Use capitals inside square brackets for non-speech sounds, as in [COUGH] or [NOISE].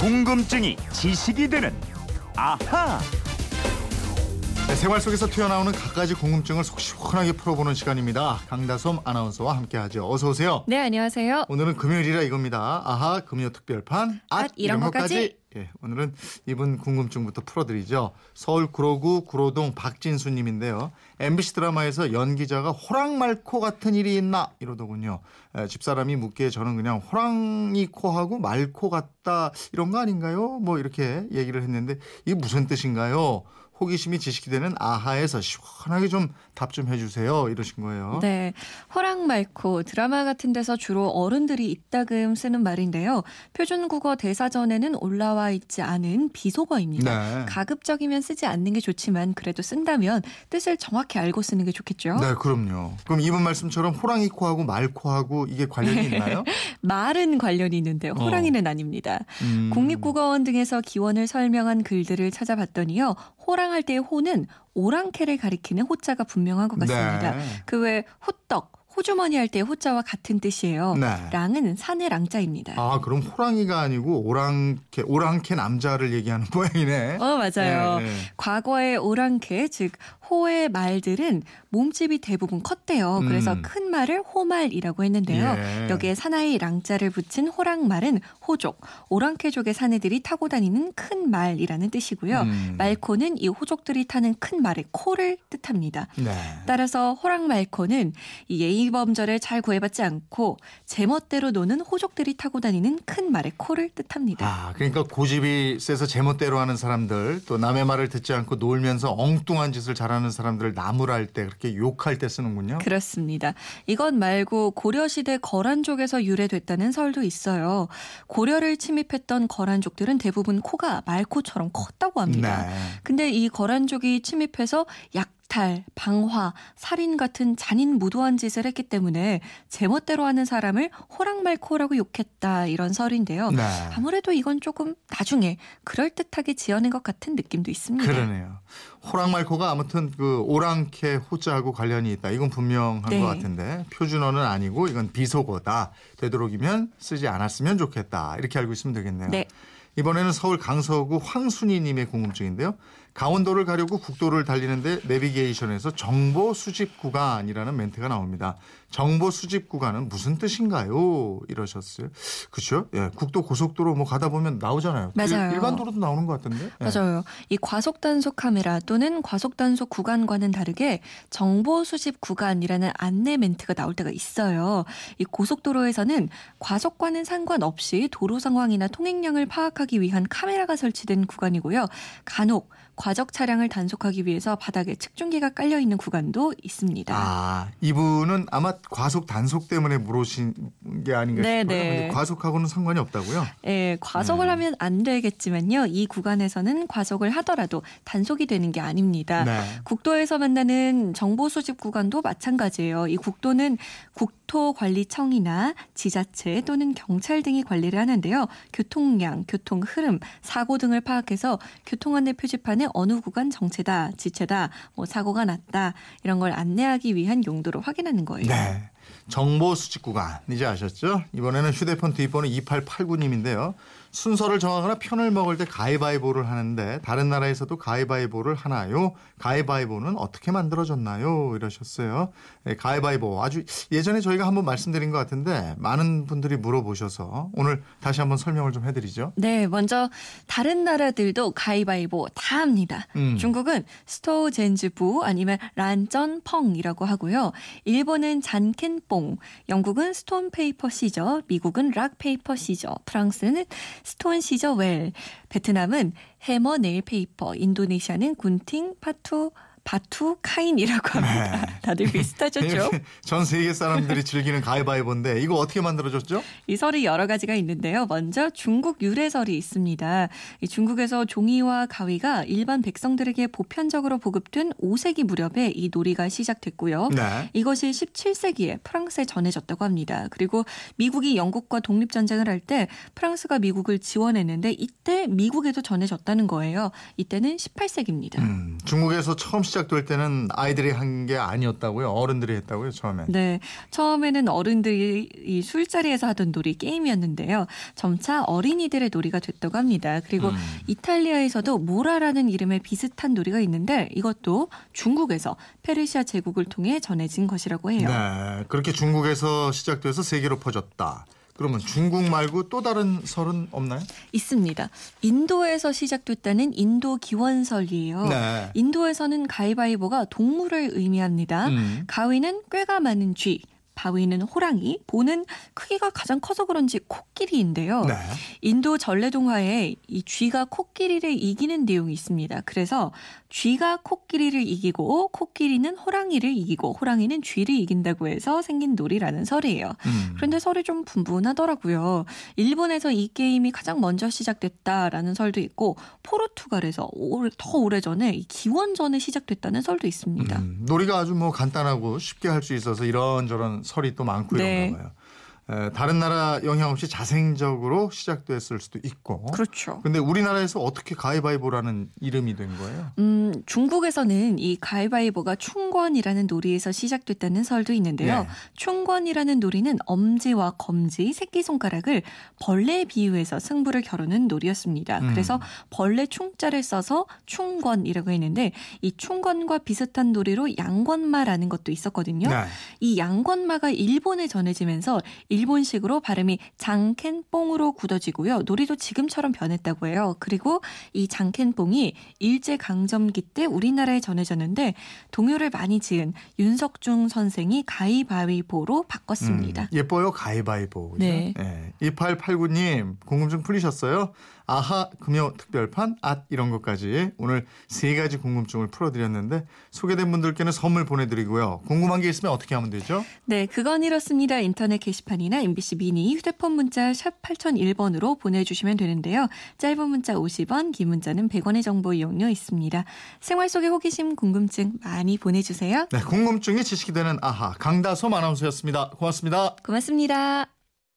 궁금증이 지식이 되는 아하. 네, 생활 속에서 튀어나오는 갖가지 궁금증을 속 시원하게 풀어보는 시간입니다. 강다솜 아나운서와 함께하죠. 어서 오세요. 네, 안녕하세요. 오늘은 금요일이라 이겁니다. 아하 금요 특별판 앗, 이런 것까지. 예, 오늘은 이분 궁금증부터 풀어드리죠. 서울 구로구 구로동 박진수님인데요. MBC 드라마에서 연기자가 호랑말코 같은 일이 있나 이러더군요. 에, 집사람이 묻기에 저는 그냥 호랑이 코하고 말코 같다 이런 거 아닌가요? 뭐 이렇게 얘기를 했는데 이게 무슨 뜻인가요? 호기심이 지식이 되는 아하에서 시원하게 좀 답 좀 해주세요. 이러신 거예요. 네, 호랑말코 드라마 같은 데서 주로 어른들이 이따금 쓰는 말인데요. 표준 국어 대사전에는 올라와 있지 않은 비속어입니다. 네. 가급적이면 쓰지 않는 게 좋지만 그래도 쓴다면 뜻을 정확히 알고 쓰는 게 좋겠죠. 네, 그럼요. 그럼 이분 말씀처럼 호랑이 코하고 말 코하고 이게 관련이 [LAUGHS] 있나요? 말은 관련이 있는데요. 어. 호랑이는 아닙니다. 음. 국립국어원 등에서 기원을 설명한 글들을 찾아봤더니요. 호랑할 때의 호는 오랑캐를 가리키는 호자가 분명한 것 같습니다. 네. 그외 호떡, 호주머니 할 때의 호자와 같은 뜻이에요. 네. 랑은 산의 랑자입니다. 아, 그럼 호랑이가 아니고 오랑캐, 오랑캐 남자를 얘기하는 [LAUGHS] 모양이네. 어, 맞아요. 네, 네. 과거의 오랑캐, 즉 호의 말들은 몸집이 대부분 컸대요. 그래서 음. 큰 말을 호말이라고 했는데요. 예. 여기에 사나이 랑자를 붙인 호랑말은 호족, 오랑캐족의 사내들이 타고 다니는 큰 말이라는 뜻이고요. 음. 말코는 이 호족들이 타는 큰 말의 코를 뜻합니다. 네. 따라서 호랑말코는 이 예의범절을 잘 구애받지 않고 제멋대로 노는 호족들이 타고 다니는 큰 말의 코를 뜻합니다. 아, 그러니까 고집이 세서 제멋대로 하는 사람들, 또 남의 말을 듣지 않고 놀면서 엉뚱한 짓을 잘하는 사람들을 나무랄 때 그렇게 욕할 때 쓰는군요. 그렇습니다. 이것 말고 고려시대 거란족에서 유래됐다는 설도 있어요. 고려를 침입했던 거란족들은 대부분 코가 말코처럼 컸다고 합니다. 네. 근데 이 거란족이 침입해서 약 탈, 방화, 살인 같은 잔인 무도한 짓을 했기 때문에 제멋대로 하는 사람을 호랑말코라고 욕했다 이런 설인데요. 네. 아무래도 이건 조금 나중에 그럴듯하게 지어낸 것 같은 느낌도 있습니다. 그러네요. 호랑말코가 아무튼 그 오랑캐 호자하고 관련이 있다. 이건 분명한 네. 것 같은데 표준어는 아니고 이건 비속어다. 되도록이면 쓰지 않았으면 좋겠다. 이렇게 알고 있으면 되겠네요. 네. 이번에는 서울 강서구 황순희님의 궁금증인데요. 강원도를 가려고 국도를 달리는데 내비게이션에서 정보 수집 구간이라는 멘트가 나옵니다. 정보 수집 구간은 무슨 뜻인가요? 이러셨어요. 그렇죠? 예, 국도 고속도로 뭐 가다 보면 나오잖아요. 맞아요. 일, 반 도로도 나오는 것 같은데. 예. 맞아요. 이 과속 단속 카메라 또는 과속 단속 구간과는 다르게 정보 수집 구간이라는 안내 멘트가 나올 때가 있어요. 이 고속도로에서는 과속과는 상관없이 도로 상황이나 통행량을 파악하기 위한 카메라가 설치된 구간이고요. 간혹 과적 차량을 단속하기 위해서 바닥에 측중기가 깔려 있는 구간도 있습니다. 아, 이분은 아마 과속 단속 때문에 물으신 게 아닌가 네, 싶어요. 네. 과속하고는 상관이 없다고요? 예, 과속을 네. 하면 안 되겠지만요. 이 구간에서는 과속을 하더라도 단속이 되는 게 아닙니다. 네. 국도에서 만나는 정보 수집 구간도 마찬가지예요. 이 국도는 국 토관리청이나 지자체 또는 경찰 등이 관리를 하는데요. 교통량, 교통 흐름, 사고 등을 파악해서 교통안내 표지판에 어느 구간 정체다, 지체다, 뭐 사고가 났다 이런 걸 안내하기 위한 용도로 확인하는 거예요. 네. 정보 수집 구간 이제 아셨죠? 이번에는 휴대폰 뒷번호 2889님인데요. 순서를 정하거나 편을 먹을 때 가위바위보를 하는데 다른 나라에서도 가위바위보를 하나요? 가위바위보는 어떻게 만들어졌나요? 이러셨어요. 네, 가위바위보 아주 예전에 저희가 한번 말씀드린 것 같은데 많은 분들이 물어보셔서 오늘 다시 한번 설명을 좀 해드리죠. 네, 먼저 다른 나라들도 가위바위보 다 합니다. 음. 중국은 石头剪子布 아니면 란전펑이라고 하고요. 일본은 じゃんけんぽん, 영국은 stone paper scissor, 미국은 rock paper scissor, 프랑스는 stone scissor well, 베트남은 hammer nail paper, 인도네시아는 gunting batu batu kain이라고 합니다. 네. [LAUGHS] 다들 비슷하죠? 전 세계 사람들이 [LAUGHS] 즐기는 가위바위보인데 이거 어떻게 만들어졌죠? 이 설이 여러 가지가 있는데요. 먼저 중국 유래설이 있습니다. 이 중국에서 종이와 가위가 일반 백성들에게 보편적으로 보급된 5세기 무렵에 이 놀이가 시작됐고요. 네. 이것이 17세기에 프랑스에 전해졌다고 합니다. 그리고 미국이 영국과 독립전쟁을 할 때 프랑스가 미국을 지원했는데 이때 미국에도 전해졌다는 거예요. 이때는 18세기입니다. 음, 중국에서 처음 시작 될 때는 아이들이 한 게 아니었다고요. 어른들이 했다고요, 처음엔. 네. 처음에는 어른들이 이 술자리에서 하던 놀이 게임이었는데요. 점차 어린이들의 놀이가 됐다고 합니다. 그리고 음. 이탈리아에서도 모라라는 이름의 비슷한 놀이가 있는데 이것도 중국에서 페르시아 제국을 통해 전해진 것이라고 해요. 네, 그렇게 중국에서 시작돼서 세계로 퍼졌다. 그러면 중국 말고 또 다른 설은 없나요? 있습니다. 인도에서 시작됐다는 인도 기원설이에요. 네. 인도에서는 가위바위보가 동물을 의미합니다. 음. 가위는 꾀가 많은 쥐, 바위는 호랑이, 보는 크기가 가장 커서 그런지 코끼리인데요. 네. 인도 전래동화에 이 쥐가 코끼리를 이기는 내용이 있습니다. 그래서 쥐가 코끼리를 이기고 코끼리는 호랑이를 이기고 호랑이는 쥐를 이긴다고 해서 생긴 놀이라는 설이에요. 음. 그런데 설이 좀 분분하더라고요. 일본에서 이 게임이 가장 먼저 시작됐다라는 설도 있고 포르투갈에서 올- 더 오래전에 이 기원전에 시작됐다는 설도 있습니다. 음, 놀이가 아주 뭐 간단하고 쉽게 할 수 있어서 이런저런 설이 또 많고 네. 이런가 봐요. 에, 다른 나라 영향 없이 자생적으로 시작됐을 수도 있고. 그렇죠. 근데 우리나라에서 어떻게 가위바위보라는 이름이 된 거예요? 음, 중국에서는 이 가위바위보가 충권이라는 놀이에서 시작됐다는 설도 있는데요. 예. 충권이라는 놀이는 엄지와 검지, 새끼손가락을 벌레에 비유해서 승부를 겨루는 놀이였습니다. 음. 그래서 벌레 충자를 써서 충권이라고 했는데 이 충권과 비슷한 놀이로 양권마라는 것도 있었거든요. 네. 이 양권마가 일본에 전해지면서 일 본식으로 발음이 장캔뽕으로 굳어지고요. 놀이도 지금처럼 변했다고 해요. 그리고 이 장캔뽕이 일제 강점기 때 우리나라에 전해졌는데 동요를 많이 지은 윤석중 선생이 가위바위보로 바꿨습니다. 음, 예뻐요 가위바위보. 그죠? 네. 예. 2889님 궁금증 풀리셨어요? 아하 금요 특별판 앗 이런 것까지 오늘 세 가지 궁금증을 풀어드렸는데 소개된 분들께는 선물 보내드리고요. 궁금한 게 있으면 어떻게 하면 되죠? 네, 그건 이렇습니다. 인터넷 게시판이나 MBC 미니 휴대폰 문자 샵 8001번으로 보내주시면 되는데요. 짧은 문자 50원, 긴 문자는 100원의 정보 이용료 있습니다. 생활 속의 호기심, 궁금증 많이 보내주세요. 네, 궁금증이 지식이 되는 아하 강다솜 아나운서였습니다. 고맙습니다. 고맙습니다.